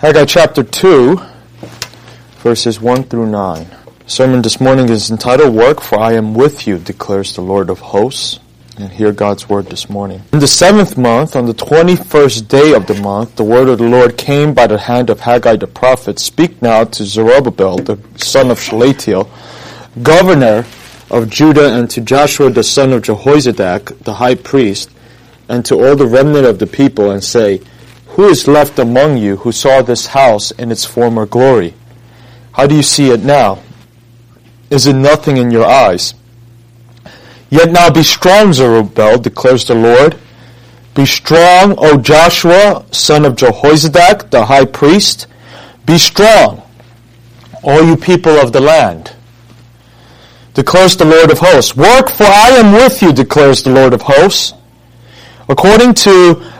Haggai chapter 2, verses 1 through 9. sermon this morning is entitled Work, for I am with you, declares the Lord of hosts. And hear God's word this morning. In the seventh month, on the twenty-first day of the month, the word of the Lord came by the hand of Haggai the prophet. Speak now to Zerubbabel, the son of Shealtiel, governor of Judah, and to Joshua the son of Jehozadak, the high priest, and to all the remnant of the people, and say, who is left among you who saw this house in its former glory? How do you see it now? Is it nothing in your eyes? Yet now be strong, Zerubbabel, declares the Lord. Be strong, O Joshua, son of Jehozadak, the high priest. Be strong, all you people of the land. Declares the Lord of hosts. Work, for I am with you, declares the Lord of hosts. According to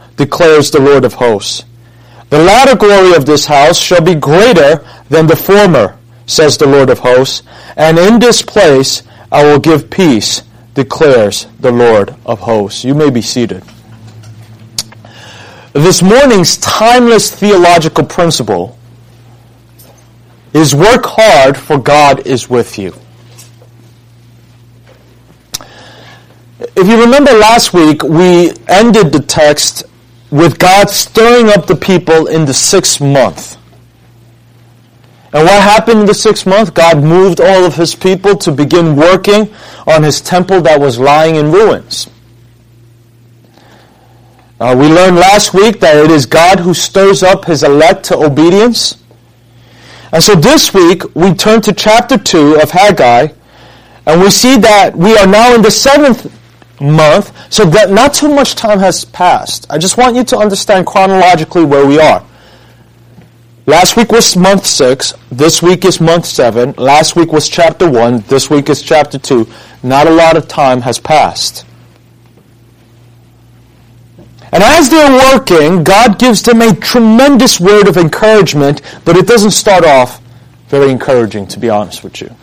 declares the Lord of hosts. The latter glory of this house shall be greater than the former, says the Lord of hosts, and in this place I will give peace, declares the Lord of hosts. You may be seated. This morning's timeless theological principle is work hard for God is with you. If you remember last week, we ended the text with God stirring up the people in the sixth month. And what happened in the sixth month? God moved all of his people to begin working on his temple that was lying in ruins. Uh, we learned last week that it is God who stirs up his elect to obedience. And so this week we turn to chapter 2 of Haggai and we see that we are now in the seventh month, so that not too much time has passed. I just want you to understand chronologically where we are. Last week was month six. This week is month seven. Last week was chapter one. This week is chapter two. Not a lot of time has passed. And as they're working, God gives them a tremendous word of encouragement, but it doesn't start off very encouraging, to be honest with you.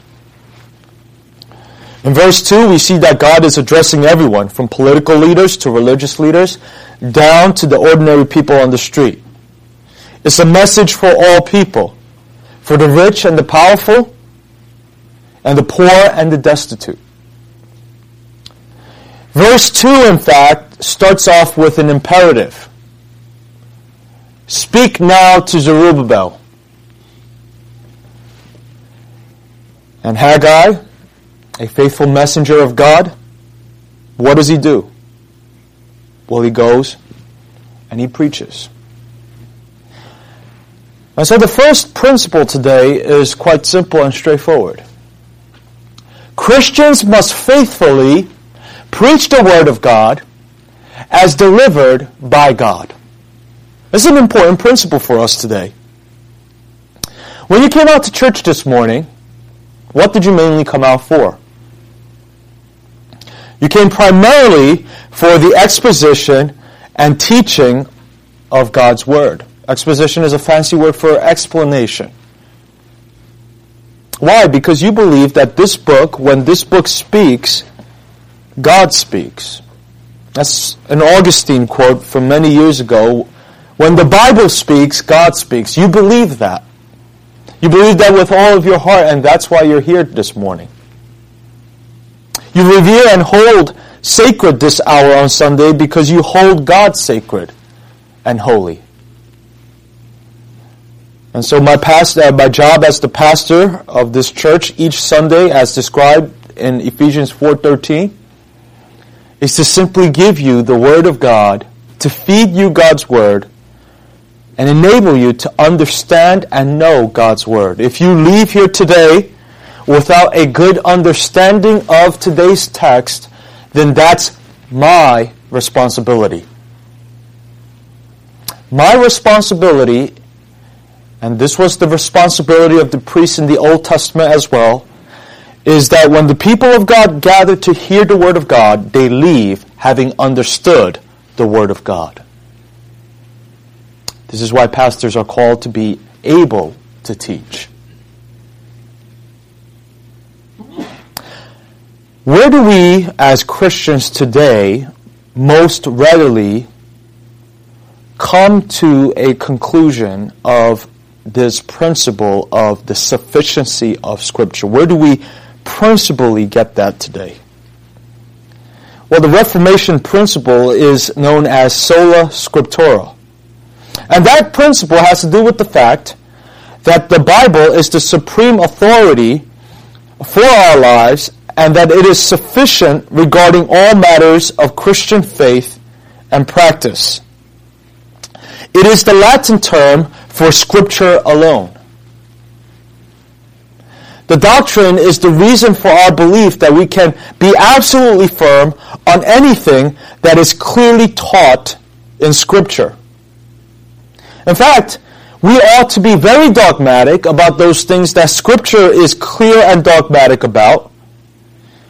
In verse 2, we see that God is addressing everyone, from political leaders to religious leaders, down to the ordinary people on the street. It's a message for all people, for the rich and the powerful, and the poor and the destitute. Verse 2, in fact, starts off with an imperative. Speak now to Zerubbabel. And Haggai, a faithful messenger of God, what does he do? Well, he goes and he preaches. And so the first principle today is quite simple and straightforward. Christians must faithfully preach the Word of God as delivered by God. This is an important principle for us today. When you came out to church this morning, what did you mainly come out for? You came primarily for the exposition and teaching of God's Word. Exposition is a fancy word for explanation. Why? Because you believe that this book, when this book speaks, God speaks. That's an Augustine quote from many years ago. When the Bible speaks, God speaks. You believe that. You believe that with all of your heart, and that's why you're here this morning. You revere and hold sacred this hour on Sunday because you hold God sacred and holy. And so my pastor, uh, my job as the pastor of this church each Sunday, as described in Ephesians 4:13, is to simply give you the Word of God, to feed you God's Word, and enable you to understand and know God's Word. If you leave here today without a good understanding of today's text, then that's my responsibility. My responsibility and this was the responsibility of the priests in the Old Testament as well, is that when the people of God gather to hear the Word of God, they leave having understood the Word of God. This is why pastors are called to be able to teach. Where do we, as Christians today, most readily come to a conclusion of this principle of the sufficiency of Scripture? Where do we principally get that today? Well, the Reformation principle is known as sola scriptura. And that principle has to do with the fact that the Bible is the supreme authority for our lives and that it is sufficient regarding all matters of Christian faith and practice. It is the Latin term for scripture alone. The doctrine is the reason for our belief that we can be absolutely firm on anything that is clearly taught in scripture. In fact, we ought to be very dogmatic about those things that scripture is clear and dogmatic about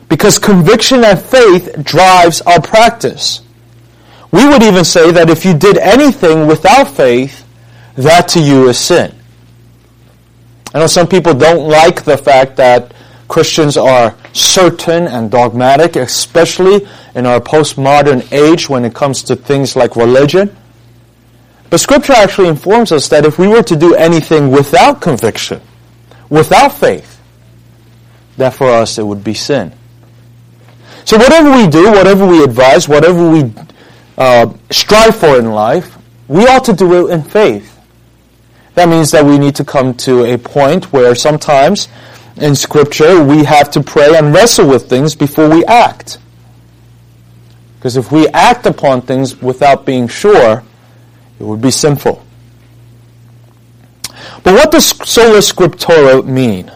because conviction and faith drives our practice. We would even say that if you did anything without faith, that to you is sin. I know some people don't like the fact that Christians are certain and dogmatic, especially in our postmodern age when it comes to things like religion. But Scripture actually informs us that if we were to do anything without conviction, without faith, that for us it would be sin. So whatever we do, whatever we advise, whatever we uh, strive for in life, we ought to do it in faith. That means that we need to come to a point where sometimes in Scripture we have to pray and wrestle with things before we act. Because if we act upon things without being sure, it would be sinful. But what does sola scriptura mean?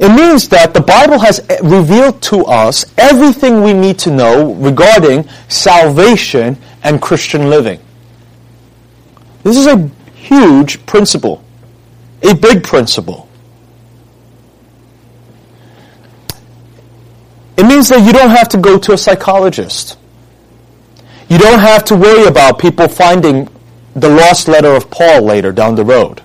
It means that the Bible has eh, revealed to us everything we need to know regarding salvation and Christian living. This is a huge principle, a big principle. It means that you don't have to go to a psychologist. You don't have to worry about people finding the lost letter of Paul later down the road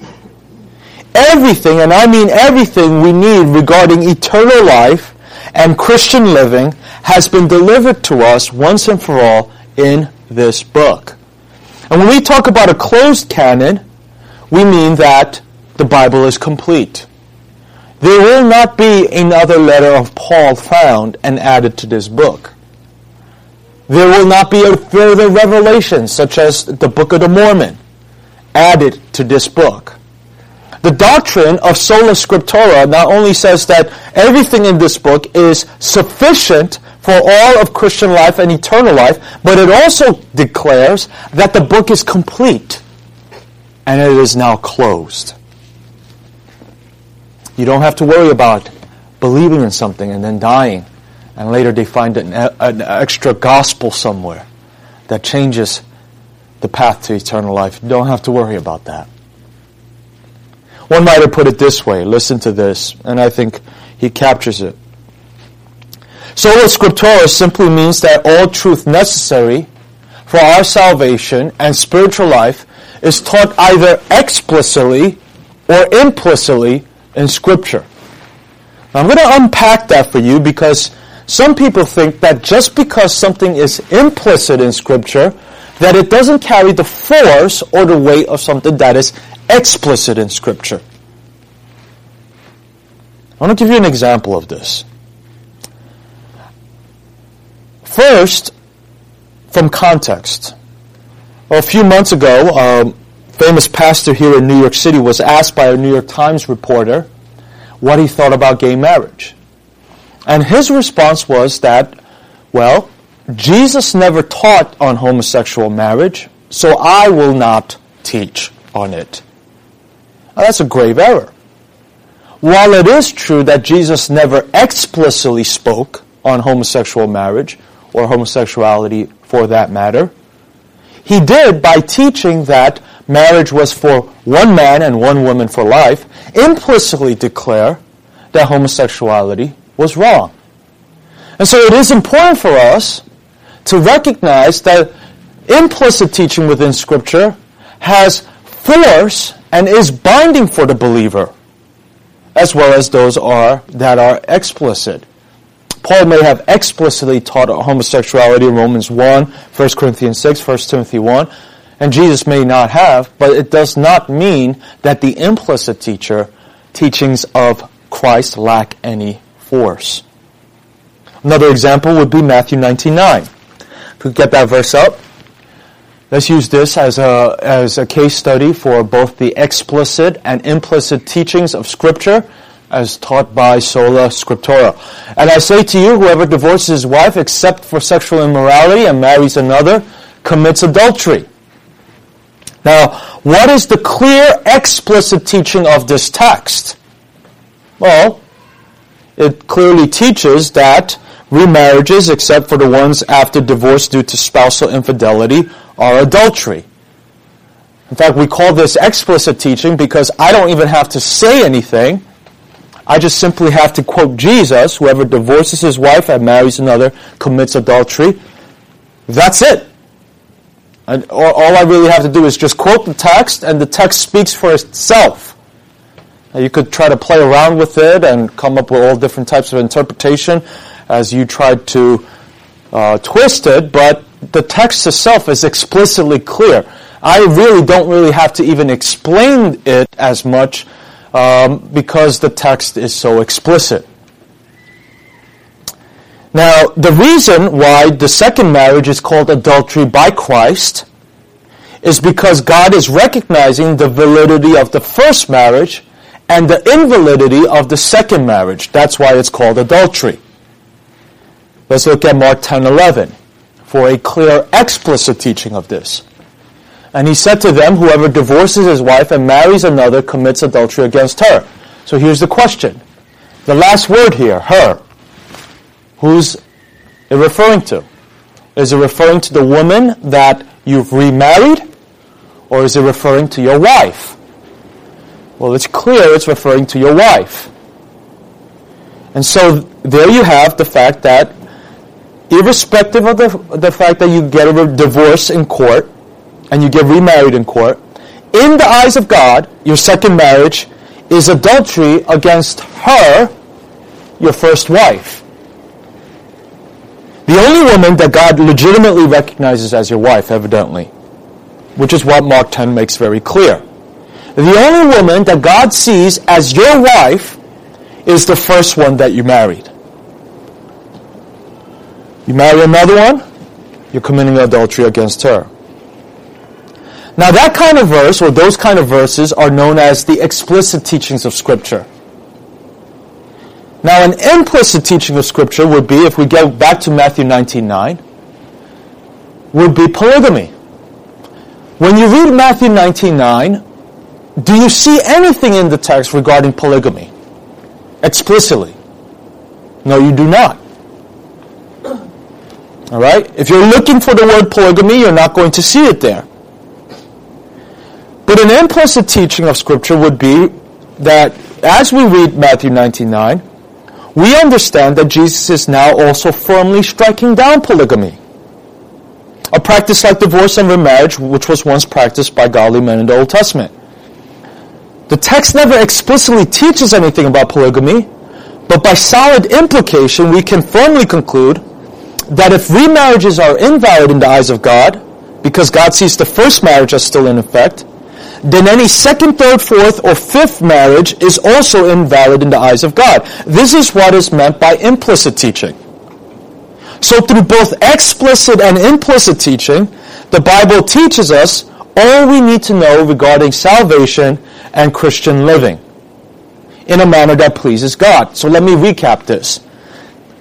everything, and I mean everything we need regarding eternal life and Christian living has been delivered to us once and for all in this book. And when we talk about a closed canon, we mean that the Bible is complete. There will not be another letter of Paul found and added to this book. There will not be a further revelation, such as the Book of the Mormon, added to this book. The doctrine of sola scriptura not only says that everything in this book is sufficient for all of Christian life and eternal life, but it also declares that the book is complete and it is now closed. You don't have to worry about believing in something and then dying, and later they find an, an extra gospel somewhere that changes the path to eternal life. You don't have to worry about that. One might have put it this way. Listen to this, and I think he captures it. Sola Scriptura simply means that all truth necessary for our salvation and spiritual life is taught either explicitly or implicitly in Scripture. Now, I'm going to unpack that for you because some people think that just because something is implicit in Scripture, that it doesn't carry the force or the weight of something that is explicit in Scripture. I want to give you an example of this. First, from context. A few months ago, a famous pastor here in New York City was asked by a New York Times reporter what he thought about gay marriage. And his response was that, well, Jesus never taught on homosexual marriage, so I will not teach on it. That's a grave error. While it is true that Jesus never explicitly spoke on homosexual marriage, or homosexuality for that matter, he did by teaching that marriage was for one man and one woman for life, implicitly declare that homosexuality was wrong. And so it is important for us to recognize that implicit teaching within Scripture has force and is binding for the believer, as well as those are that are explicit. Paul may have explicitly taught homosexuality in Romans 1, 1 Corinthians 6, 1 Timothy 1, and Jesus may not have, but it does not mean that the implicit teacher teachings of Christ lack any force. Another example would be Matthew 99. If we get that verse up. Let's use this as a, as a case study for both the explicit and implicit teachings of Scripture as taught by sola scriptura. And I say to you, whoever divorces his wife except for sexual immorality and marries another commits adultery. Now, what is the clear, explicit teaching of this text? Well, it clearly teaches that remarriages, except for the ones after divorce due to spousal infidelity, are adultery. In fact, we call this explicit teaching because I don't even have to say anything. I just simply have to quote Jesus, whoever divorces his wife and marries another commits adultery. That's it. And all I really have to do is just quote the text, and the text speaks for itself. Now you could try to play around with it and come up with all different types of interpretation as you tried to uh, twist it, but the text itself is explicitly clear. I really don't really have to even explain it as much um, because the text is so explicit. Now, the reason why the second marriage is called adultery by Christ is because God is recognizing the validity of the first marriage and the invalidity of the second marriage. That's why it's called adultery. Let's look at Mark 10:11 for a clear explicit teaching of this. And he said to them, whoever divorces his wife and marries another commits adultery against her. So here's the question. The last word here, her. Who's it referring to? Is it referring to the woman that you've remarried? Or is it referring to your wife? Well, it's clear it's referring to your wife. And so there you have the fact that irrespective of the, the fact that you get a divorce in court, and you get remarried in court, in the eyes of God, your second marriage is adultery against her, your first wife. The only woman that God legitimately recognizes as your wife, evidently, which is what Mark 10 makes very clear. The only woman that God sees as your wife is the first one that you married. You marry another one, you're committing adultery against her. Now that kind of verse, or those kind of verses, are known as the explicit teachings of Scripture. Now an implicit teaching of Scripture would be, if we go back to Matthew 19.9, would be polygamy. When you read Matthew 19.9, do you see anything in the text regarding polygamy? Explicitly. No, you do not. Alright? If you're looking for the word polygamy, you're not going to see it there. But an implicit teaching of Scripture would be that as we read Matthew 19.9, we understand that Jesus is now also firmly striking down polygamy. A practice like divorce and remarriage, which was once practiced by godly men in the Old Testament. The text never explicitly teaches anything about polygamy, but by solid implication, we can firmly conclude that if remarriages are invalid in the eyes of God, because God sees the first marriage as still in effect, then any second, third, fourth, or fifth marriage is also invalid in the eyes of God. This is what is meant by implicit teaching. So through both explicit and implicit teaching, the Bible teaches us all we need to know regarding salvation and Christian living in a manner that pleases God. So let me recap this.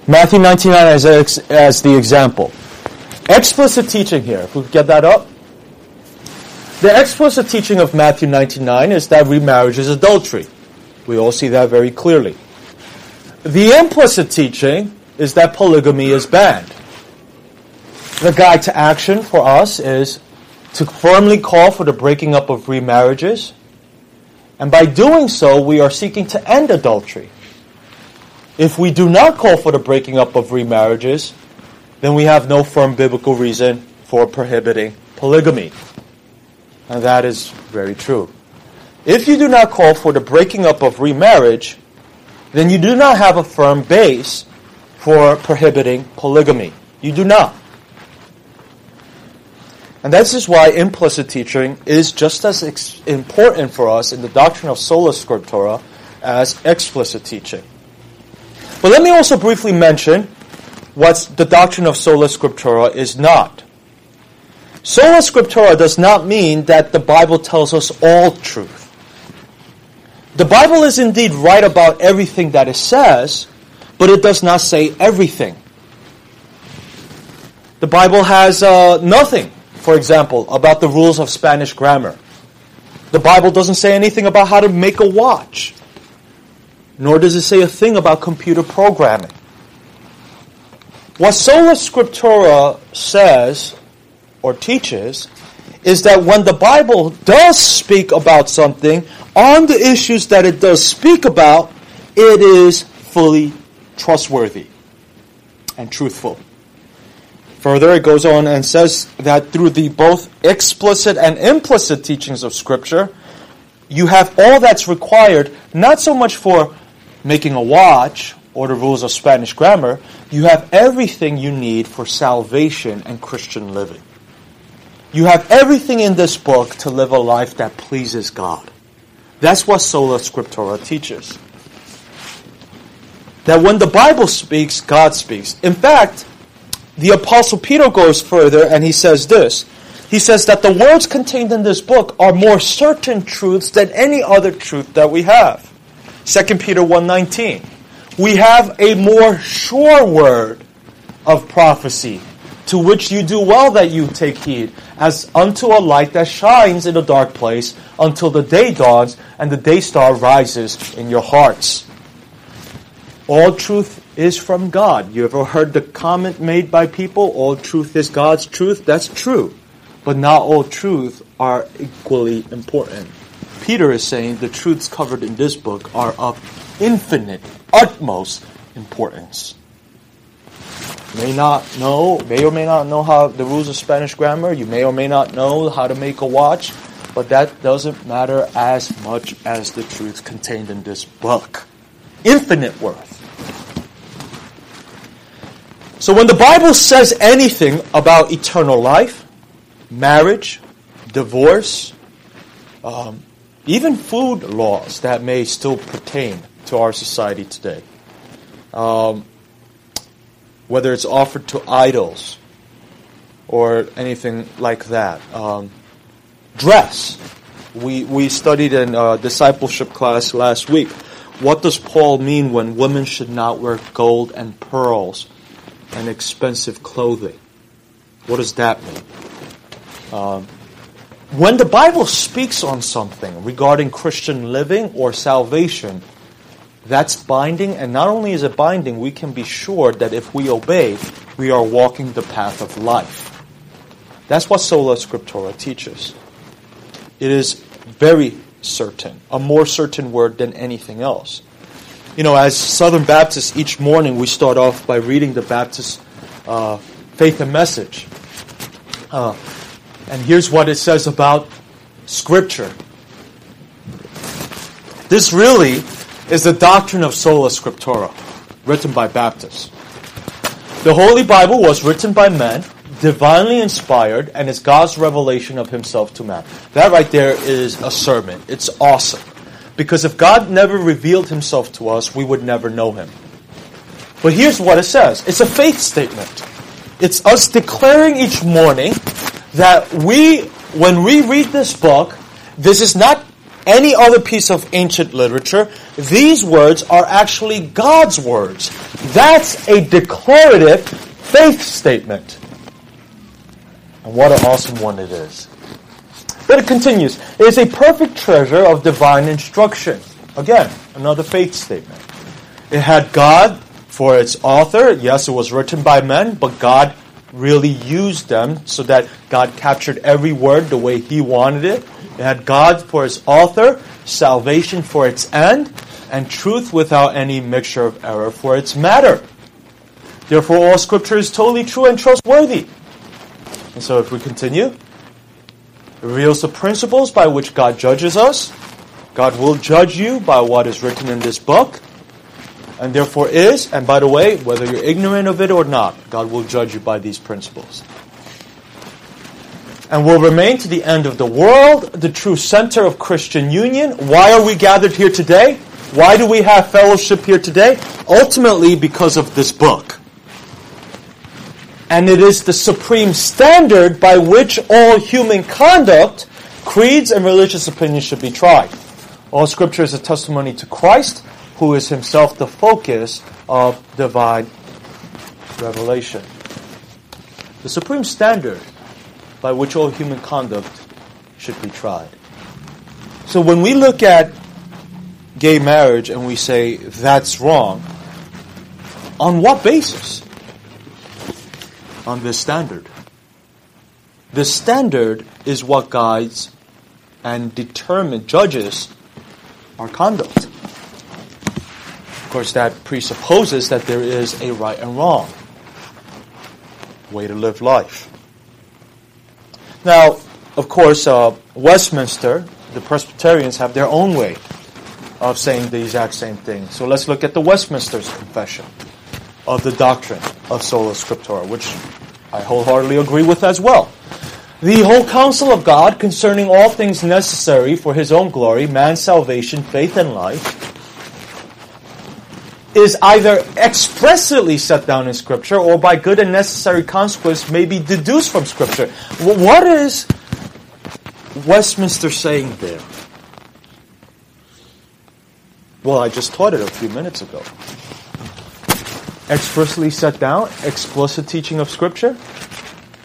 Matthew 19 as, as the example. Explicit teaching here, if we get that up. The explicit teaching of Matthew 99 is that remarriage is adultery. We all see that very clearly. The implicit teaching is that polygamy is banned. The guide to action for us is to firmly call for the breaking up of remarriages. And by doing so, we are seeking to end adultery. If we do not call for the breaking up of remarriages, then we have no firm biblical reason for prohibiting polygamy. And that is very true. If you do not call for the breaking up of remarriage, then you do not have a firm base for prohibiting polygamy. You do not. And this is why implicit teaching is just as ex- important for us in the doctrine of sola scriptura as explicit teaching. But let me also briefly mention what the doctrine of sola scriptura is not. Sola scriptura does not mean that the Bible tells us all truth. The Bible is indeed right about everything that it says, but it does not say everything. The Bible has uh, nothing, for example, about the rules of Spanish grammar. The Bible doesn't say anything about how to make a watch, nor does it say a thing about computer programming. What Sola Scriptura says or teaches is that when the Bible does speak about something, on the issues that it does speak about, it is fully trustworthy and truthful. Further, it goes on and says that through the both explicit and implicit teachings of Scripture, you have all that's required, not so much for making a watch or the rules of Spanish grammar, you have everything you need for salvation and Christian living. You have everything in this book to live a life that pleases God. That's what sola scriptura teaches. That when the Bible speaks, God speaks. In fact, the Apostle Peter goes further and he says this. He says that the words contained in this book are more certain truths than any other truth that we have. 2 Peter 1.19. We have a more sure word of prophecy, to which you do well that you take heed, as unto a light that shines in a dark place until the day dawns and the day star rises in your hearts. All truth is from God. You ever heard the comment made by people, all truth is God's truth? That's true. But not all truth are equally important. Peter is saying the truths covered in this book are of infinite, utmost importance may not know, may or may not know how the rules of Spanish grammar. You may or may not know how to make a watch, but that doesn't matter as much as the truth contained in this book. Infinite worth. So when the Bible says anything about eternal life, marriage, divorce, um, even food laws that may still pertain to our society today, um, whether it's offered to idols or anything like that. Um, dress. We, we studied in discipleship class last week. What does Paul mean when women should not wear gold and pearls and expensive clothing? What does that mean? Um, when the Bible speaks on something regarding Christian living or salvation, that's binding, and not only is it binding, we can be sure that if we obey, we are walking the path of life. That's what sola scriptura teaches. It is very certain, a more certain word than anything else. You know, as Southern Baptists, each morning we start off by reading the Baptist uh, faith and message. Uh, and here's what it says about Scripture. This really is the doctrine of sola scriptura, written by Baptists. The Holy Bible was written by men, divinely inspired, and is God's revelation of Himself to man. That right there is a sermon. It's awesome. Because if God never revealed Himself to us, we would never know Him. But here's what it says it's a faith statement. It's us declaring each morning that we, when we read this book, this is not any other piece of ancient literature. These words are actually God's words. That's a declarative faith statement. And what an awesome one it is. But it continues. It is a perfect treasure of divine instruction. Again, another faith statement. It had God for its author. Yes, it was written by men, but God really used them so that God captured every word the way He wanted it. It had God for its author, salvation for its end, and truth without any mixture of error for its matter. Therefore, all Scripture is totally true and trustworthy. And so, if we continue, it reveals the principles by which God judges us. God will judge you by what is written in this book and therefore is, and by the way, whether you're ignorant of it or not, God will judge you by these principles. And will remain to the end of the world the true center of Christian union. Why are we gathered here today? Why do we have fellowship here today? Ultimately, because of this book. And it is the supreme standard by which all human conduct, creeds, and religious opinions should be tried. All scripture is a testimony to Christ who is himself the focus of divine revelation. The supreme standard by which all human conduct should be tried. So when we look at gay marriage and we say that's wrong, on what basis? On this standard. This standard is what guides and determines, judges our conduct course, that presupposes that there is a right and wrong way to live life. Now, of course, uh, Westminster, the Presbyterians have their own way of saying the exact same thing. So let's look at the Westminster's confession of the doctrine of sola scriptura, which I wholeheartedly agree with as well. The whole counsel of God concerning all things necessary for his own glory, man's salvation, faith, and life, is either expressly set down in Scripture or by good and necessary consequence may be deduced from Scripture. What is Westminster saying there? Well, I just taught it a few minutes ago. Expressly set down, explicit teaching of Scripture.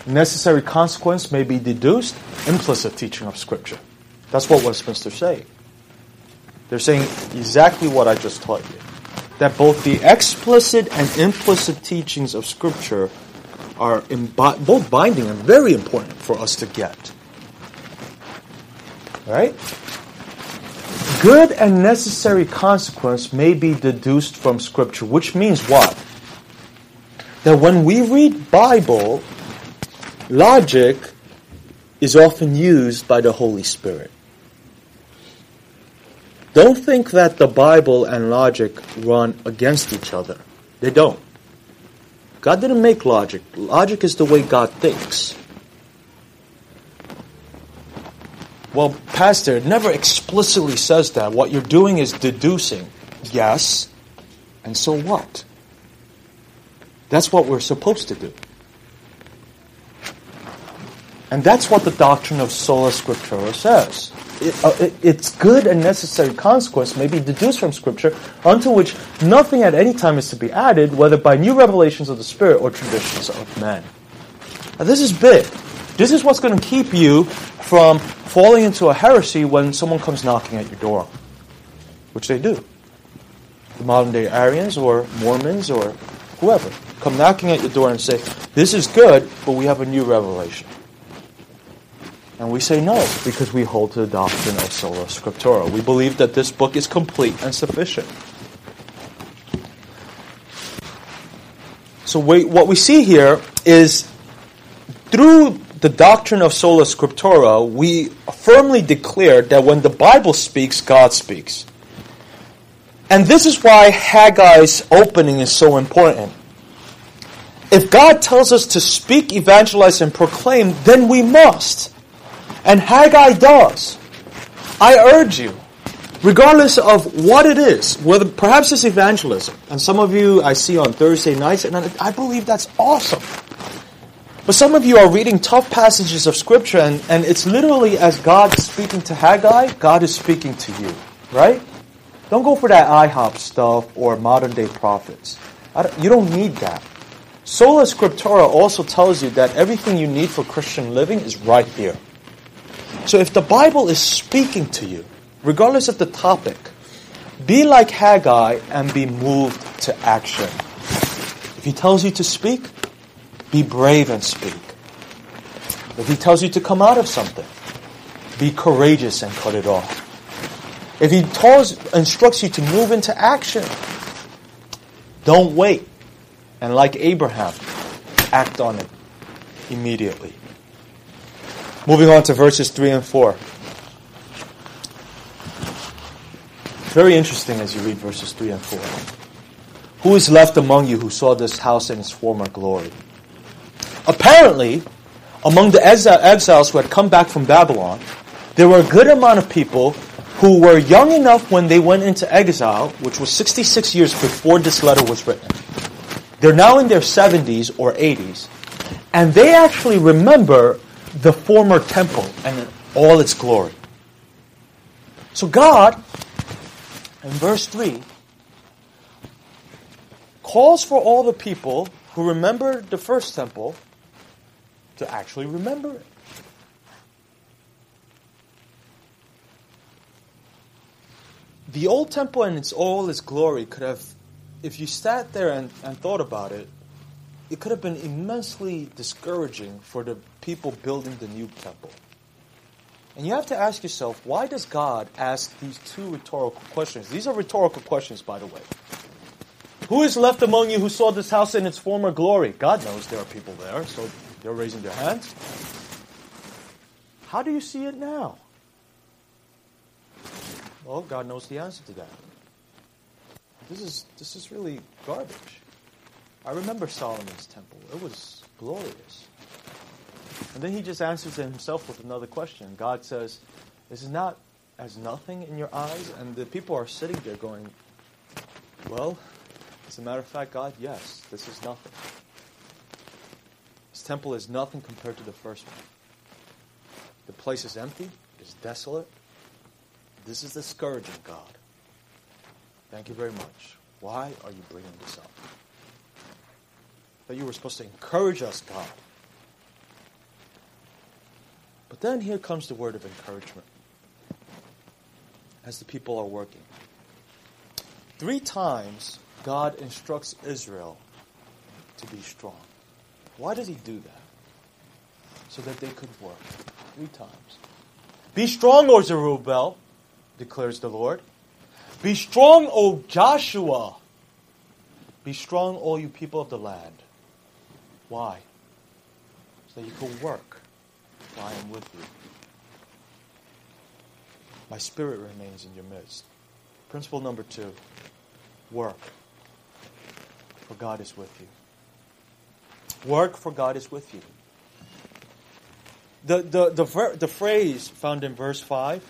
Necessary consequence may be deduced, implicit teaching of Scripture. That's what Westminster's saying. They're saying exactly what I just taught you that both the explicit and implicit teachings of Scripture are imbi- both binding and very important for us to get. Right? Good and necessary consequence may be deduced from Scripture, which means what? That when we read Bible, logic is often used by the Holy Spirit. Don't think that the Bible and logic run against each other. They don't. God didn't make logic. Logic is the way God thinks. Well, Pastor, it never explicitly says that. What you're doing is deducing. Yes. And so what? That's what we're supposed to do. And that's what the doctrine of sola scriptura says Uh, its good and necessary consequence may be deduced from Scripture, unto which nothing at any time is to be added, whether by new revelations of the Spirit or traditions of men. Now, this is big. This is what's going to keep you from falling into a heresy when someone comes knocking at your door, which they do. The modern day Arians or Mormons or whoever come knocking at your door and say, This is good, but we have a new revelation. And we say no, because we hold to the doctrine of sola scriptura. We believe that this book is complete and sufficient. So we, what we see here is through the doctrine of sola scriptura, we firmly declare that when the Bible speaks, God speaks. And this is why Haggai's opening is so important. If God tells us to speak, evangelize, and proclaim, then we must. And Haggai does. I urge you, regardless of what it is, whether perhaps it's evangelism, and some of you I see on Thursday nights, and I believe that's awesome. But some of you are reading tough passages of Scripture, and, and it's literally as God speaking to Haggai, God is speaking to you, right? Don't go for that IHOP stuff or modern day prophets. Don't, you don't need that. Sola Scriptura also tells you that everything you need for Christian living is right here. So if the Bible is speaking to you, regardless of the topic, be like Haggai and be moved to action. If he tells you to speak, be brave and speak. If he tells you to come out of something, be courageous and cut it off. If he tells, instructs you to move into action, don't wait. And like Abraham, act on it immediately. Moving on to verses 3 and 4. Very interesting as you read verses 3 and 4. Who is left among you who saw this house in its former glory? Apparently, among the exiles who had come back from Babylon, there were a good amount of people who were young enough when they went into exile, which was 66 years before this letter was written. They're now in their 70s or 80s, and they actually remember the former temple and all its glory. So God, in verse 3, calls for all the people who remember the first temple to actually remember it. The old temple and its all its glory could have, if you sat there and, and thought about it, it could have been immensely discouraging for the people building the new temple. And you have to ask yourself, why does God ask these two rhetorical questions? These are rhetorical questions, by the way. Who is left among you who saw this house in its former glory? God knows there are people there, so they're raising their hands. How do you see it now? Well, God knows the answer to that. This is this is really garbage. I remember Solomon's temple. It was glorious. And then he just answers himself with another question. God says, Is it not as nothing in your eyes? And the people are sitting there going, Well, as a matter of fact, God, yes, this is nothing. This temple is nothing compared to the first one. The place is empty, it's desolate. This is of God. Thank you very much. Why are you bringing this up? That you were supposed to encourage us, God. But then here comes the word of encouragement as the people are working. Three times God instructs Israel to be strong. Why does he do that? So that they could work. Three times. Be strong, O Zerubbabel, declares the Lord. Be strong, O Joshua. Be strong, all you people of the land. Why? So you can work. I am with you. My spirit remains in your midst. Principle number two work, for God is with you. Work, for God is with you. The, the, the, the phrase found in verse 5,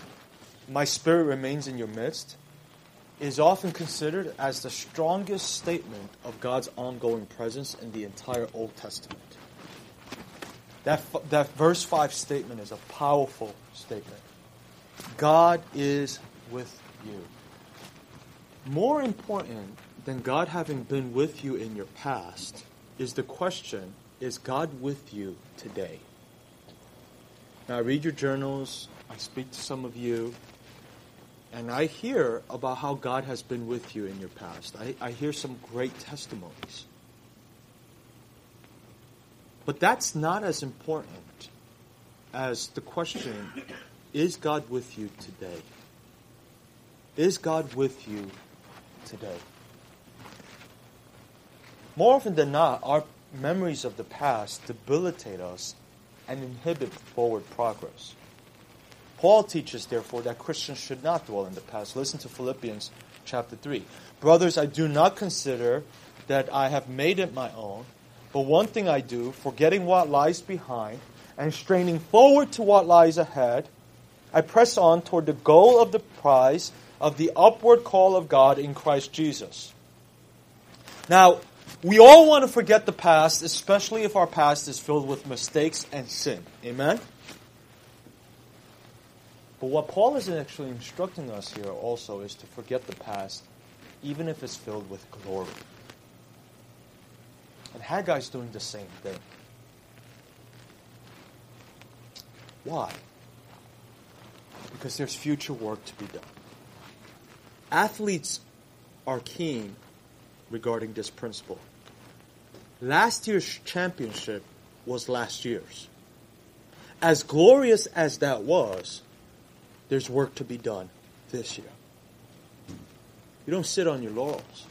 my spirit remains in your midst, is often considered as the strongest statement of God's ongoing presence in the entire Old Testament. That, that verse 5 statement is a powerful statement. God is with you. More important than God having been with you in your past is the question is God with you today? Now, I read your journals, I speak to some of you, and I hear about how God has been with you in your past. I, I hear some great testimonies. But that's not as important as the question is God with you today? Is God with you today? More often than not, our memories of the past debilitate us and inhibit forward progress. Paul teaches, therefore, that Christians should not dwell in the past. Listen to Philippians chapter 3. Brothers, I do not consider that I have made it my own but one thing I do, forgetting what lies behind and straining forward to what lies ahead, I press on toward the goal of the prize of the upward call of God in Christ Jesus. Now, we all want to forget the past, especially if our past is filled with mistakes and sin. Amen? But what Paul is actually instructing us here also is to forget the past, even if it's filled with glory. And Haggai's doing the same thing. Why? Because there's future work to be done. Athletes are keen regarding this principle. last year's championship was last year's. As glorious as that was, there's work to be done this year. You don't sit on your laurels.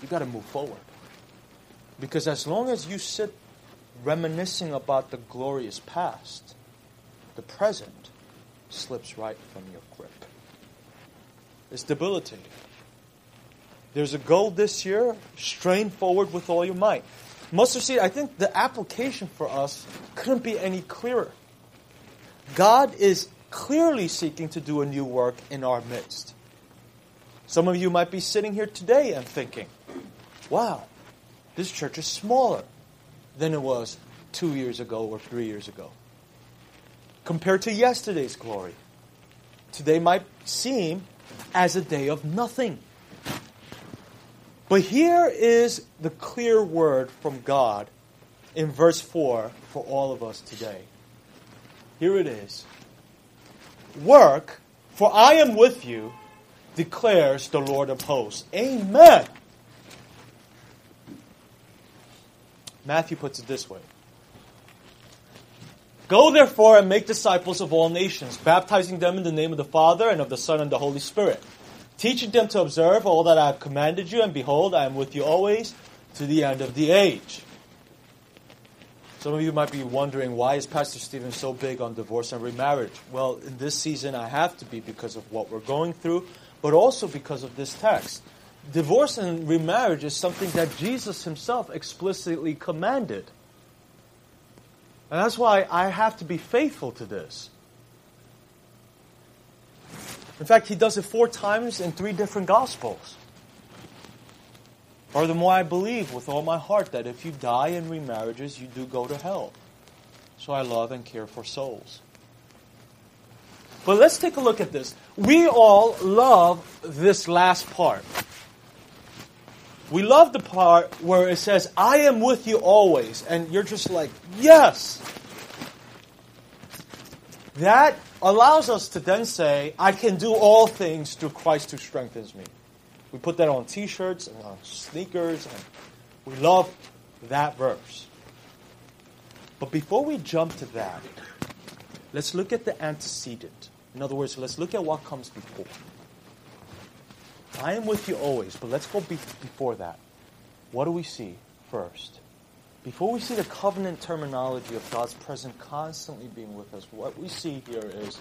You got to move forward. Because as long as you sit reminiscing about the glorious past, the present slips right from your grip. It's debilitating. There's a goal this year, strain forward with all your might. Mustard seed, I think the application for us couldn't be any clearer. God is clearly seeking to do a new work in our midst. Some of you might be sitting here today and thinking, wow, this church is smaller than it was two years ago or three years ago. Compared to yesterday's glory, today might seem as a day of nothing. But here is the clear word from God in verse 4 for all of us today. Here it is Work, for I am with you, declares the Lord of hosts. Amen. Matthew puts it this way Go therefore and make disciples of all nations, baptizing them in the name of the Father and of the Son and the Holy Spirit, teaching them to observe all that I have commanded you, and behold, I am with you always to the end of the age. Some of you might be wondering why is Pastor Stephen so big on divorce and remarriage? Well, in this season I have to be because of what we're going through, but also because of this text. Divorce and remarriage is something that Jesus himself explicitly commanded. And that's why I have to be faithful to this. In fact, he does it four times in three different Gospels. Furthermore, I believe with all my heart that if you die in remarriages, you do go to hell. So I love and care for souls. But let's take a look at this. We all love this last part. We love the part where it says, I am with you always. And you're just like, yes. That allows us to then say, I can do all things through Christ who strengthens me. We put that on t shirts and on sneakers, and we love that verse. But before we jump to that, let's look at the antecedent. In other words, let's look at what comes before. I am with you always, but let's go be- before that. What do we see first? Before we see the covenant terminology of God's presence constantly being with us, what we see here is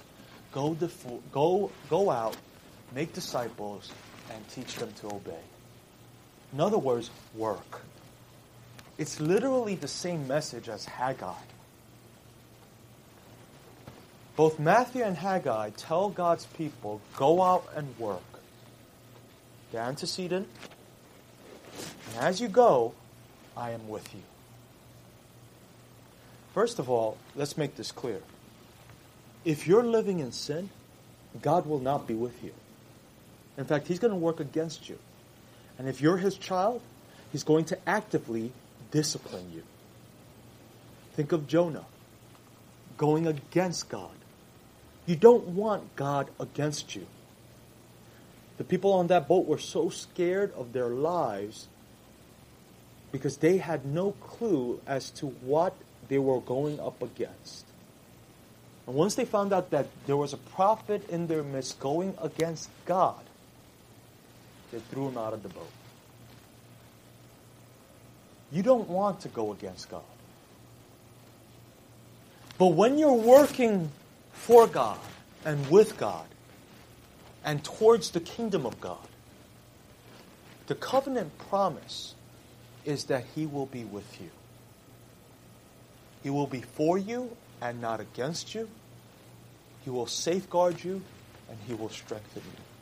go, defo- go, go out, make disciples, and teach them to obey. In other words, work. It's literally the same message as Haggai. Both Matthew and Haggai tell God's people, go out and work. The antecedent, and as you go, I am with you. First of all, let's make this clear. If you're living in sin, God will not be with you. In fact, He's going to work against you. And if you're His child, He's going to actively discipline you. Think of Jonah going against God. You don't want God against you. The people on that boat were so scared of their lives because they had no clue as to what they were going up against. And once they found out that there was a prophet in their midst going against God, they threw him out of the boat. You don't want to go against God. But when you're working for God and with God and towards the kingdom of God, the covenant promise is that He will be with you. He will be for you and not against you. He will safeguard you and He will strengthen you.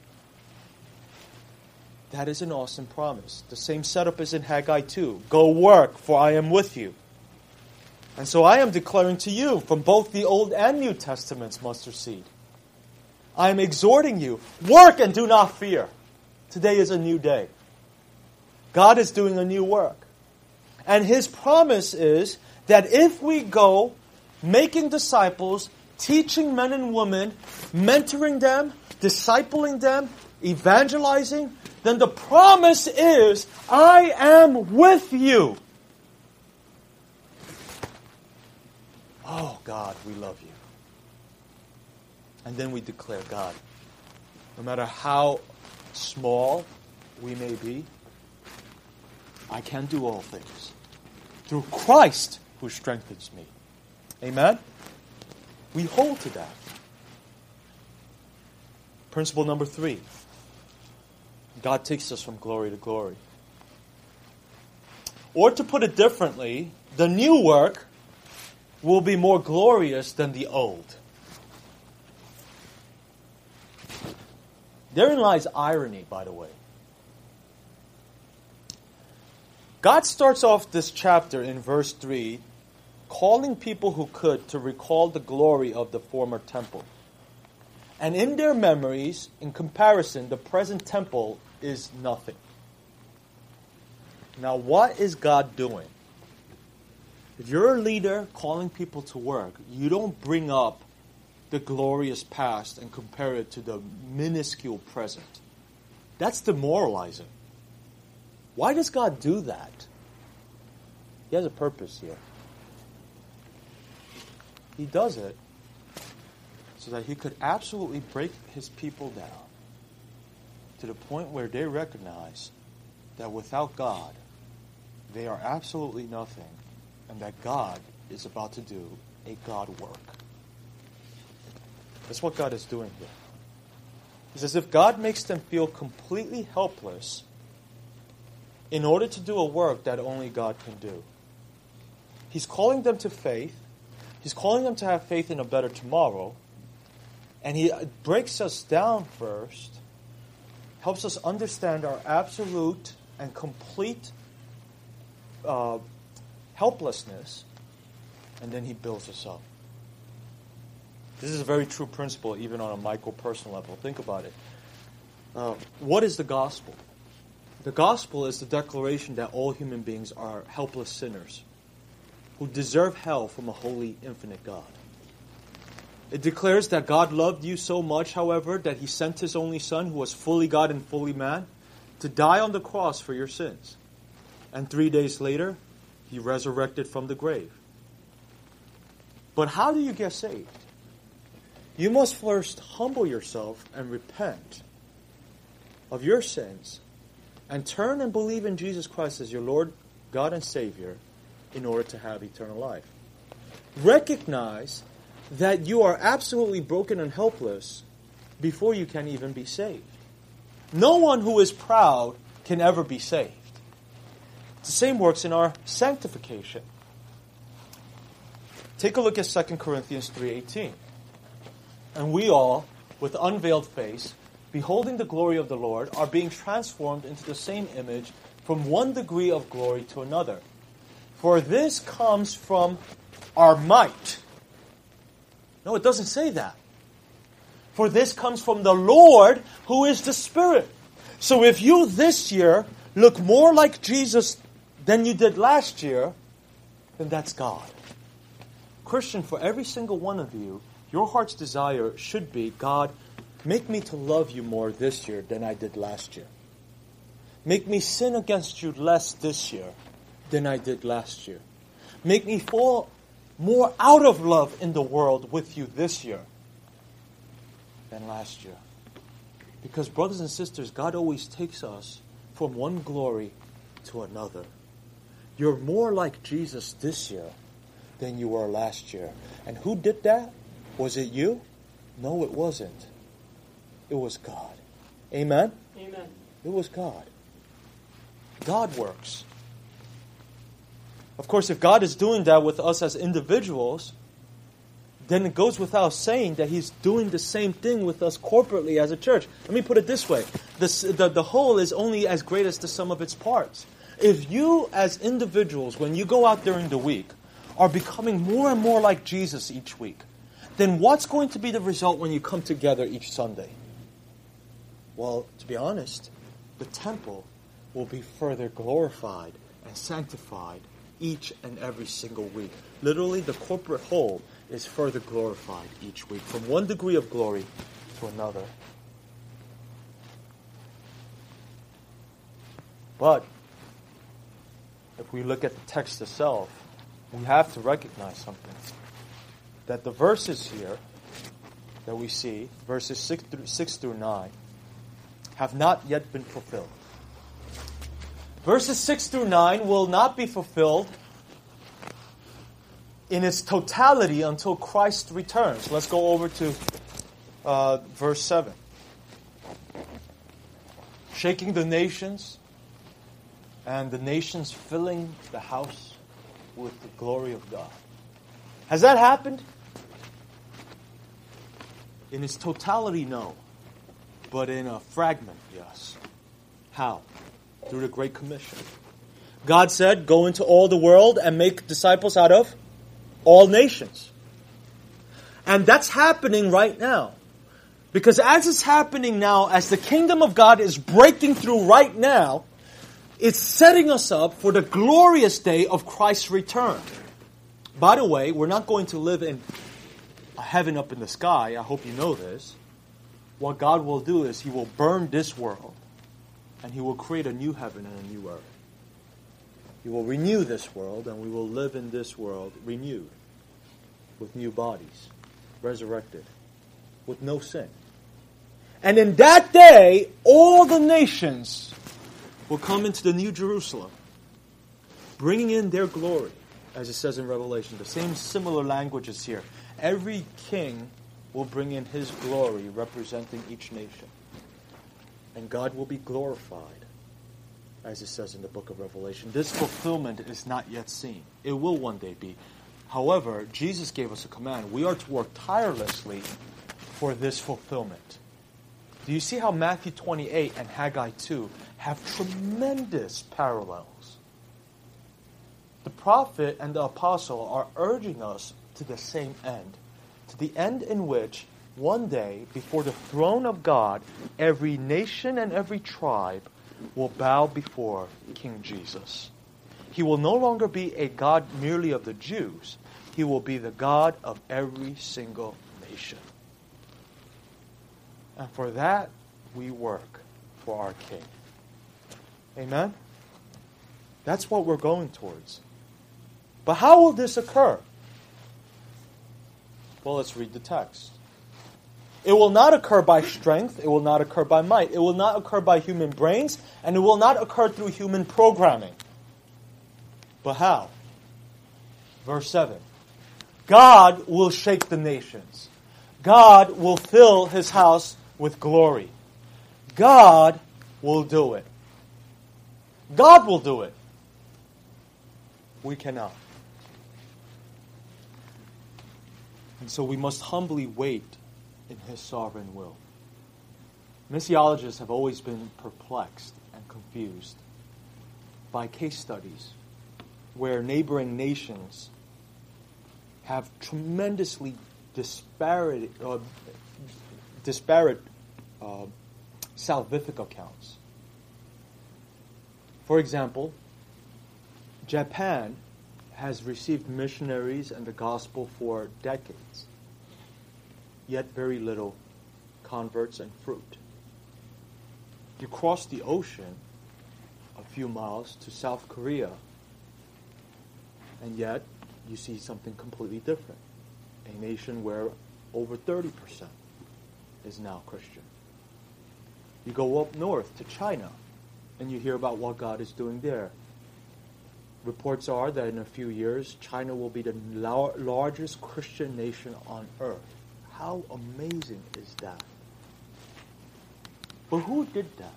That is an awesome promise. The same setup is in Haggai 2. Go work, for I am with you. And so I am declaring to you from both the Old and New Testaments, mustard seed. I am exhorting you, work and do not fear. Today is a new day. God is doing a new work. And his promise is that if we go making disciples, teaching men and women, mentoring them, discipling them, evangelizing, then the promise is, I am with you. Oh, God, we love you. And then we declare, God, no matter how small we may be, I can do all things through Christ who strengthens me. Amen? We hold to that. Principle number three God takes us from glory to glory. Or to put it differently, the new work will be more glorious than the old. Therein lies irony, by the way. God starts off this chapter in verse 3 calling people who could to recall the glory of the former temple. And in their memories, in comparison, the present temple is nothing. Now, what is God doing? If you're a leader calling people to work, you don't bring up the glorious past and compare it to the minuscule present. That's demoralizing. Why does God do that? He has a purpose here. He does it so that he could absolutely break his people down to the point where they recognize that without God, they are absolutely nothing and that God is about to do a God work. That's what God is doing here. It's as if God makes them feel completely helpless in order to do a work that only God can do. He's calling them to faith. He's calling them to have faith in a better tomorrow. And he breaks us down first, helps us understand our absolute and complete uh, helplessness, and then he builds us up. This is a very true principle, even on a micro personal level. Think about it. Uh, what is the gospel? The gospel is the declaration that all human beings are helpless sinners who deserve hell from a holy, infinite God. It declares that God loved you so much, however, that he sent his only Son, who was fully God and fully man, to die on the cross for your sins. And three days later, he resurrected from the grave. But how do you get saved? You must first humble yourself and repent of your sins and turn and believe in Jesus Christ as your Lord, God, and Savior in order to have eternal life. Recognize that you are absolutely broken and helpless before you can even be saved. No one who is proud can ever be saved. The same works in our sanctification. Take a look at 2 Corinthians 3:18. And we all, with unveiled face, beholding the glory of the Lord, are being transformed into the same image from one degree of glory to another. For this comes from our might. No, it doesn't say that. For this comes from the Lord who is the Spirit. So if you this year look more like Jesus than you did last year, then that's God. Christian, for every single one of you, your heart's desire should be God, make me to love you more this year than I did last year. Make me sin against you less this year than I did last year. Make me fall more out of love in the world with you this year than last year. Because, brothers and sisters, God always takes us from one glory to another. You're more like Jesus this year than you were last year. And who did that? Was it you? No, it wasn't. It was God. Amen? Amen. It was God. God works. Of course, if God is doing that with us as individuals, then it goes without saying that He's doing the same thing with us corporately as a church. Let me put it this way the, the, the whole is only as great as the sum of its parts. If you, as individuals, when you go out during the week, are becoming more and more like Jesus each week, then what's going to be the result when you come together each Sunday? Well, to be honest, the temple will be further glorified and sanctified each and every single week. Literally, the corporate whole is further glorified each week, from one degree of glory to another. But if we look at the text itself, we have to recognize something. That the verses here that we see, verses 6 through, 6 through 9, have not yet been fulfilled. Verses 6 through 9 will not be fulfilled in its totality until Christ returns. Let's go over to uh, verse 7. Shaking the nations, and the nations filling the house with the glory of God. Has that happened? In its totality, no. But in a fragment, yes. How? Through the Great Commission. God said, Go into all the world and make disciples out of all nations. And that's happening right now. Because as it's happening now, as the kingdom of God is breaking through right now, it's setting us up for the glorious day of Christ's return. By the way, we're not going to live in a heaven up in the sky. I hope you know this. What God will do is He will burn this world and He will create a new heaven and a new earth. He will renew this world and we will live in this world renewed with new bodies, resurrected, with no sin. And in that day, all the nations will come into the New Jerusalem, bringing in their glory, as it says in Revelation. The same similar language is here. Every king will bring in his glory, representing each nation. And God will be glorified, as it says in the book of Revelation. This fulfillment is not yet seen. It will one day be. However, Jesus gave us a command. We are to work tirelessly for this fulfillment. Do you see how Matthew 28 and Haggai 2 have tremendous parallels? The prophet and the apostle are urging us to the same end, to the end in which one day, before the throne of God, every nation and every tribe will bow before King Jesus. He will no longer be a God merely of the Jews, he will be the God of every single nation. And for that, we work for our King. Amen? That's what we're going towards. But how will this occur? Well, let's read the text. It will not occur by strength, it will not occur by might, it will not occur by human brains, and it will not occur through human programming. But how? Verse 7 God will shake the nations, God will fill his house with glory. God will do it. God will do it. We cannot. And so we must humbly wait in His sovereign will. Missiologists have always been perplexed and confused by case studies where neighboring nations have tremendously disparate, uh, disparate uh, salvific accounts. For example, Japan has received missionaries and the gospel for decades, yet very little converts and fruit. You cross the ocean a few miles to South Korea, and yet you see something completely different. A nation where over 30% is now Christian. You go up north to China, and you hear about what God is doing there. Reports are that in a few years, China will be the largest Christian nation on earth. How amazing is that? But who did that?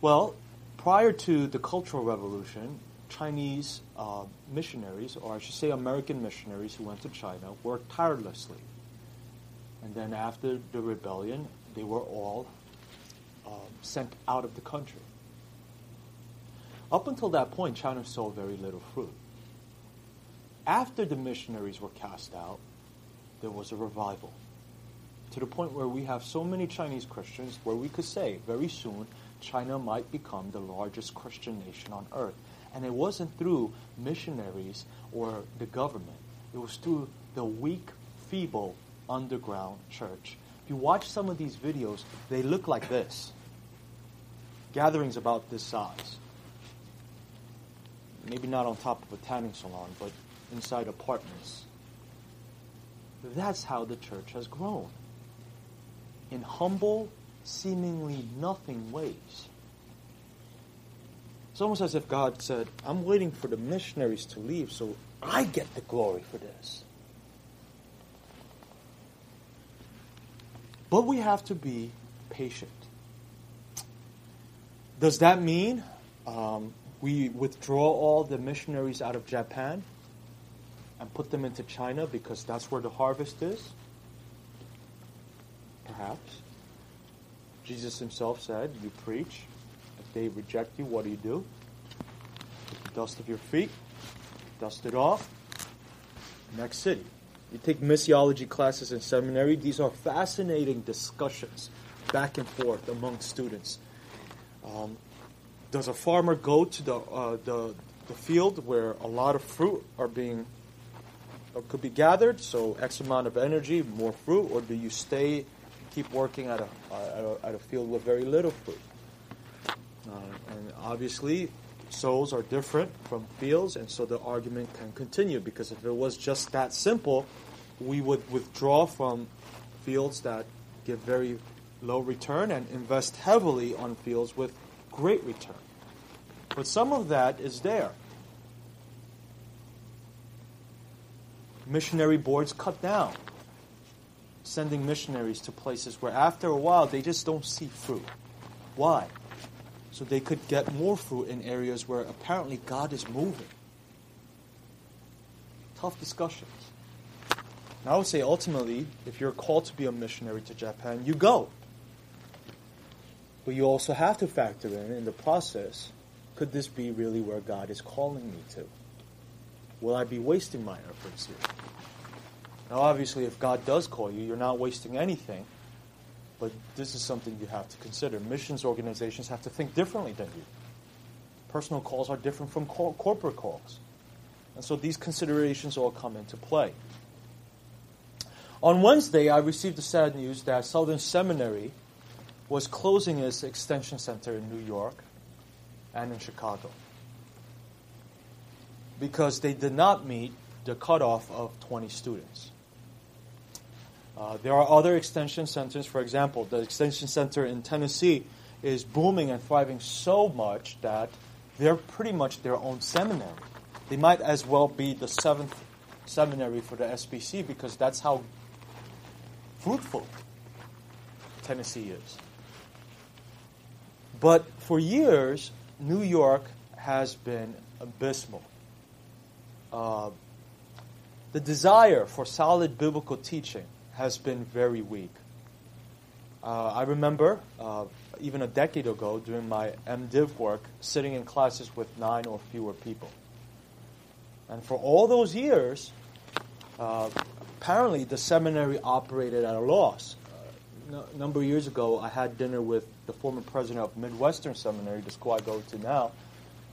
Well, prior to the Cultural Revolution, Chinese uh, missionaries, or I should say American missionaries who went to China, worked tirelessly. And then after the rebellion, they were all um, sent out of the country. Up until that point, China saw very little fruit. After the missionaries were cast out, there was a revival. To the point where we have so many Chinese Christians where we could say very soon China might become the largest Christian nation on earth. And it wasn't through missionaries or the government, it was through the weak, feeble underground church. If you watch some of these videos, they look like this. gatherings about this size. Maybe not on top of a tanning salon, but inside apartments. That's how the church has grown. In humble, seemingly nothing ways. It's almost as if God said, I'm waiting for the missionaries to leave so I get the glory for this. But we have to be patient. Does that mean um, we withdraw all the missionaries out of Japan and put them into China because that's where the harvest is? Perhaps. Jesus himself said, You preach. If they reject you, what do you do? Take the dust of your feet, dust it off. Next city. You take missiology classes in seminary, these are fascinating discussions back and forth among students. Um, does a farmer go to the, uh, the, the field where a lot of fruit are being could be gathered, so X amount of energy, more fruit, or do you stay, keep working at a, at a, at a field with very little fruit? Uh, and obviously, souls are different from fields, and so the argument can continue because if it was just that simple, we would withdraw from fields that give very low return and invest heavily on fields with great return. But some of that is there. Missionary boards cut down sending missionaries to places where after a while they just don't see fruit. Why? So they could get more fruit in areas where apparently God is moving. Tough discussions. I would say ultimately, if you're called to be a missionary to Japan, you go. But you also have to factor in, in the process, could this be really where God is calling me to? Will I be wasting my efforts here? Now, obviously, if God does call you, you're not wasting anything. But this is something you have to consider. Missions organizations have to think differently than you. Personal calls are different from cor- corporate calls. And so these considerations all come into play. On Wednesday, I received the sad news that Southern Seminary was closing its extension center in New York and in Chicago because they did not meet the cutoff of 20 students. Uh, there are other extension centers. For example, the extension center in Tennessee is booming and thriving so much that they're pretty much their own seminary. They might as well be the seventh seminary for the SBC because that's how fruitful Tennessee is. But for years, New York has been abysmal. Uh, the desire for solid biblical teaching has been very weak. Uh, I remember uh, even a decade ago during my MDiv work sitting in classes with nine or fewer people. And for all those years, uh, apparently the seminary operated at a loss. Uh, a number of years ago, I had dinner with the former president of Midwestern Seminary, the school I go to now.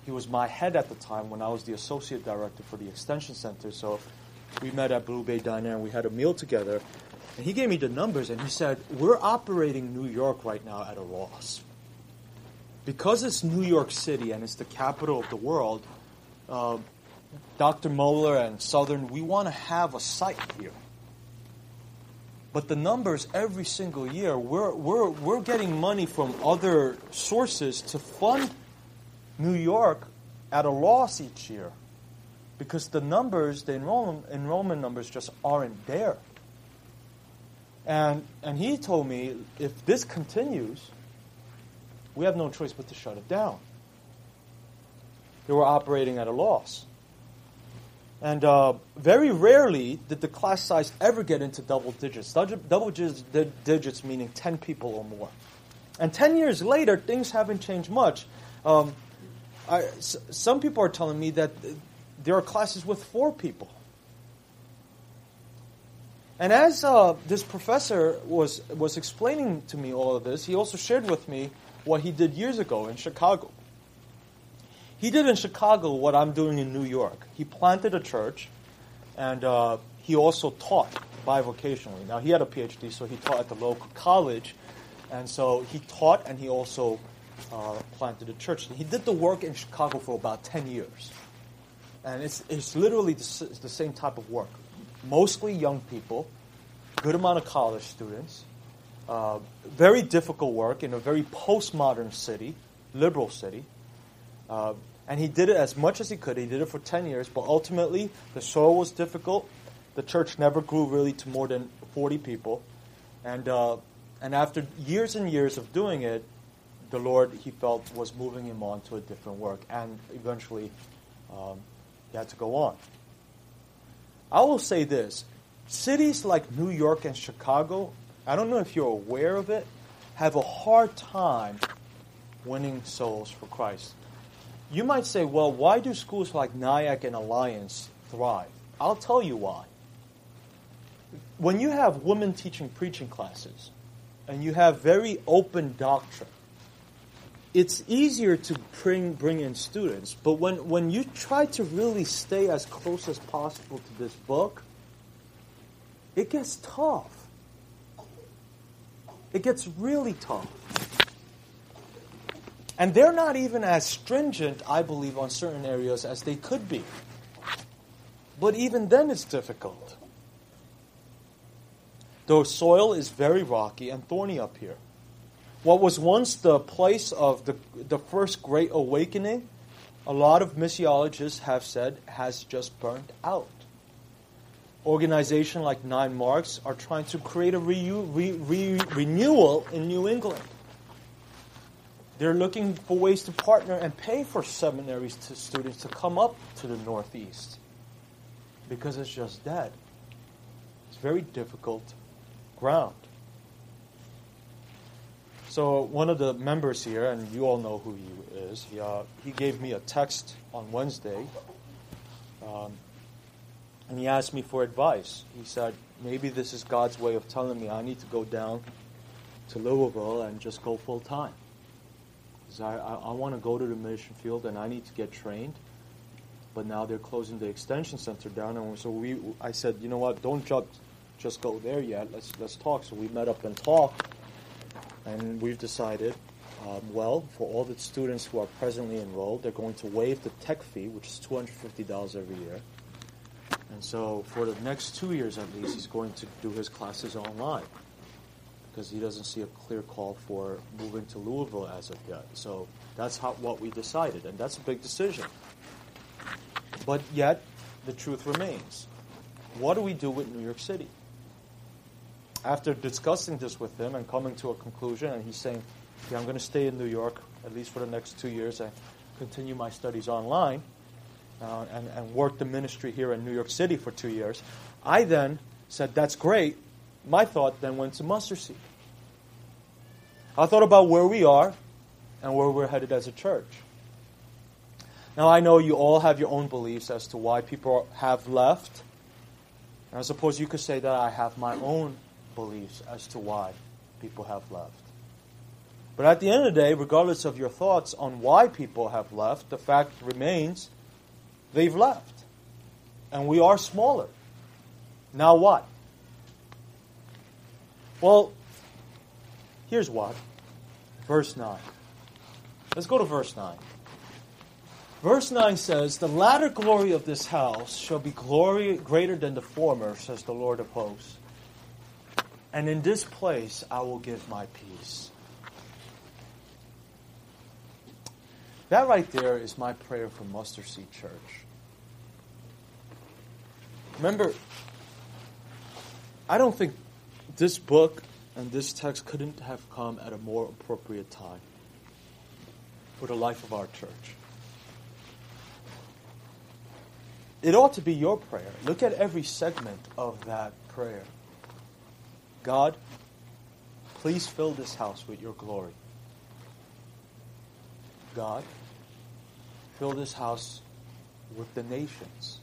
He was my head at the time when I was the associate director for the extension center. So we met at Blue Bay Diner and we had a meal together. And he gave me the numbers and he said, We're operating New York right now at a loss. Because it's New York City and it's the capital of the world, uh, Dr. Mohler and Southern, we want to have a site here. But the numbers every single year, we're, we're, we're getting money from other sources to fund New York at a loss each year because the numbers, the enrollment, enrollment numbers just aren't there. And, and he told me if this continues, we have no choice but to shut it down. They were operating at a loss. And uh, very rarely did the class size ever get into double digits. Double digits meaning 10 people or more. And 10 years later, things haven't changed much. Um, I, s- some people are telling me that there are classes with four people. And as uh, this professor was, was explaining to me all of this, he also shared with me what he did years ago in Chicago. He did in Chicago what I'm doing in New York. He planted a church, and uh, he also taught bivocationally. Now, he had a PhD, so he taught at the local college, and so he taught and he also uh, planted a church. He did the work in Chicago for about 10 years. And it's, it's literally the, the same type of work. Mostly young people, good amount of college students, uh, very difficult work in a very postmodern city, liberal city. Uh, and he did it as much as he could. He did it for 10 years, but ultimately the soil was difficult. The church never grew really to more than 40 people. And, uh, and after years and years of doing it, the Lord, he felt, was moving him on to a different work. And eventually, um, he had to go on. I will say this cities like New York and Chicago, I don't know if you're aware of it, have a hard time winning souls for Christ. You might say, well, why do schools like Nyack and Alliance thrive? I'll tell you why. When you have women teaching preaching classes and you have very open doctrine, it's easier to bring, bring in students. But when, when you try to really stay as close as possible to this book, it gets tough. It gets really tough. And they're not even as stringent, I believe, on certain areas as they could be. But even then, it's difficult. The soil is very rocky and thorny up here. What was once the place of the, the first great awakening, a lot of missiologists have said, has just burnt out. Organizations like Nine Marks are trying to create a re- re- re- renewal in New England. They're looking for ways to partner and pay for seminaries to students to come up to the Northeast because it's just dead. It's very difficult ground. So one of the members here, and you all know who he is, he, uh, he gave me a text on Wednesday, um, and he asked me for advice. He said, maybe this is God's way of telling me I need to go down to Louisville and just go full time. Because I, I, I want to go to the mission field and I need to get trained. But now they're closing the extension center down, and so we, I said, you know what, don't jump, just go there yet. Let's let's talk. So we met up and talked, and we've decided, um, well, for all the students who are presently enrolled, they're going to waive the tech fee, which is two hundred fifty dollars every year. And so for the next two years at least, he's going to do his classes online because he doesn't see a clear call for moving to Louisville as of yet. So that's how, what we decided, and that's a big decision. But yet, the truth remains. What do we do with New York City? After discussing this with him and coming to a conclusion, and he's saying, yeah, I'm going to stay in New York at least for the next two years and continue my studies online uh, and, and work the ministry here in New York City for two years. I then said, that's great. My thought then went to mustard seed. I thought about where we are and where we're headed as a church. Now, I know you all have your own beliefs as to why people have left. And I suppose you could say that I have my own beliefs as to why people have left. But at the end of the day, regardless of your thoughts on why people have left, the fact remains they've left. And we are smaller. Now what? Well, here's what. Verse 9. Let's go to verse 9. Verse 9 says, The latter glory of this house shall be glory greater than the former, says the Lord of hosts. And in this place I will give my peace. That right there is my prayer for Mustard Seed Church. Remember, I don't think this book and this text couldn't have come at a more appropriate time for the life of our church. It ought to be your prayer. Look at every segment of that prayer. God, please fill this house with your glory. God, fill this house with the nations.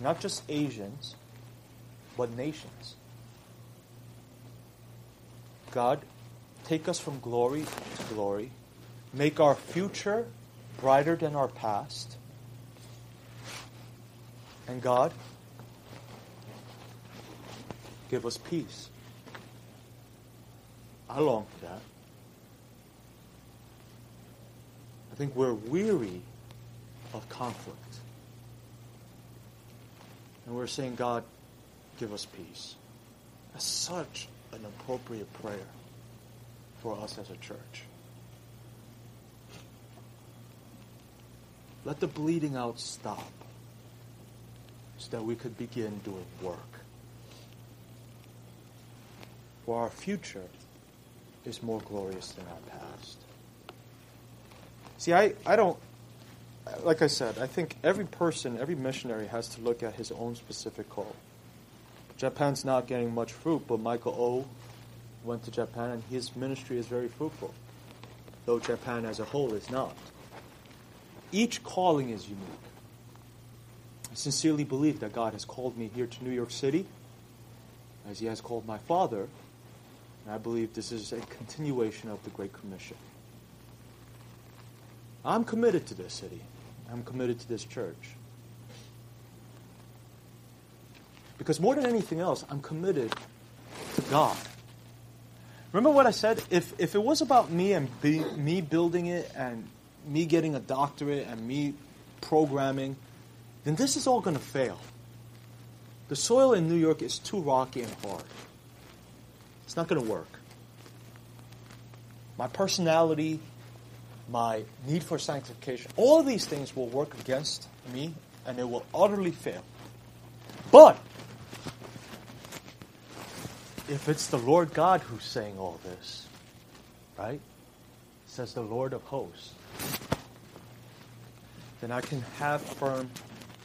Not just Asians, but nations. God, take us from glory to glory. Make our future brighter than our past. And God, give us peace. I long for that. I think we're weary of conflict. And we're saying, God, give us peace. That's such an appropriate prayer for us as a church. Let the bleeding out stop so that we could begin doing work. For our future is more glorious than our past. See, I, I don't, like I said, I think every person, every missionary has to look at his own specific call. Japan's not getting much fruit, but Michael O went to Japan and his ministry is very fruitful, though Japan as a whole is not. Each calling is unique. I sincerely believe that God has called me here to New York City, as He has called my father, and I believe this is a continuation of the Great Commission. I'm committed to this city. I'm committed to this church. Because more than anything else, I'm committed to God. Remember what I said? If, if it was about me and be, me building it and me getting a doctorate and me programming, then this is all going to fail. The soil in New York is too rocky and hard. It's not going to work. My personality, my need for sanctification, all these things will work against me and it will utterly fail. But if it's the Lord God who's saying all this, right? Says the Lord of hosts, then I can have firm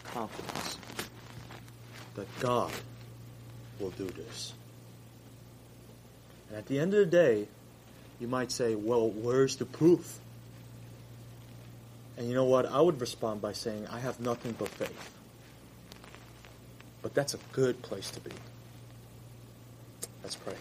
confidence that God will do this. And at the end of the day, you might say, well, where's the proof? And you know what? I would respond by saying, I have nothing but faith. But that's a good place to be. Let's pray.